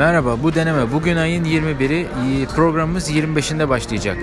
Merhaba, bu deneme bugün ayın 21'i, programımız 25'inde başlayacak.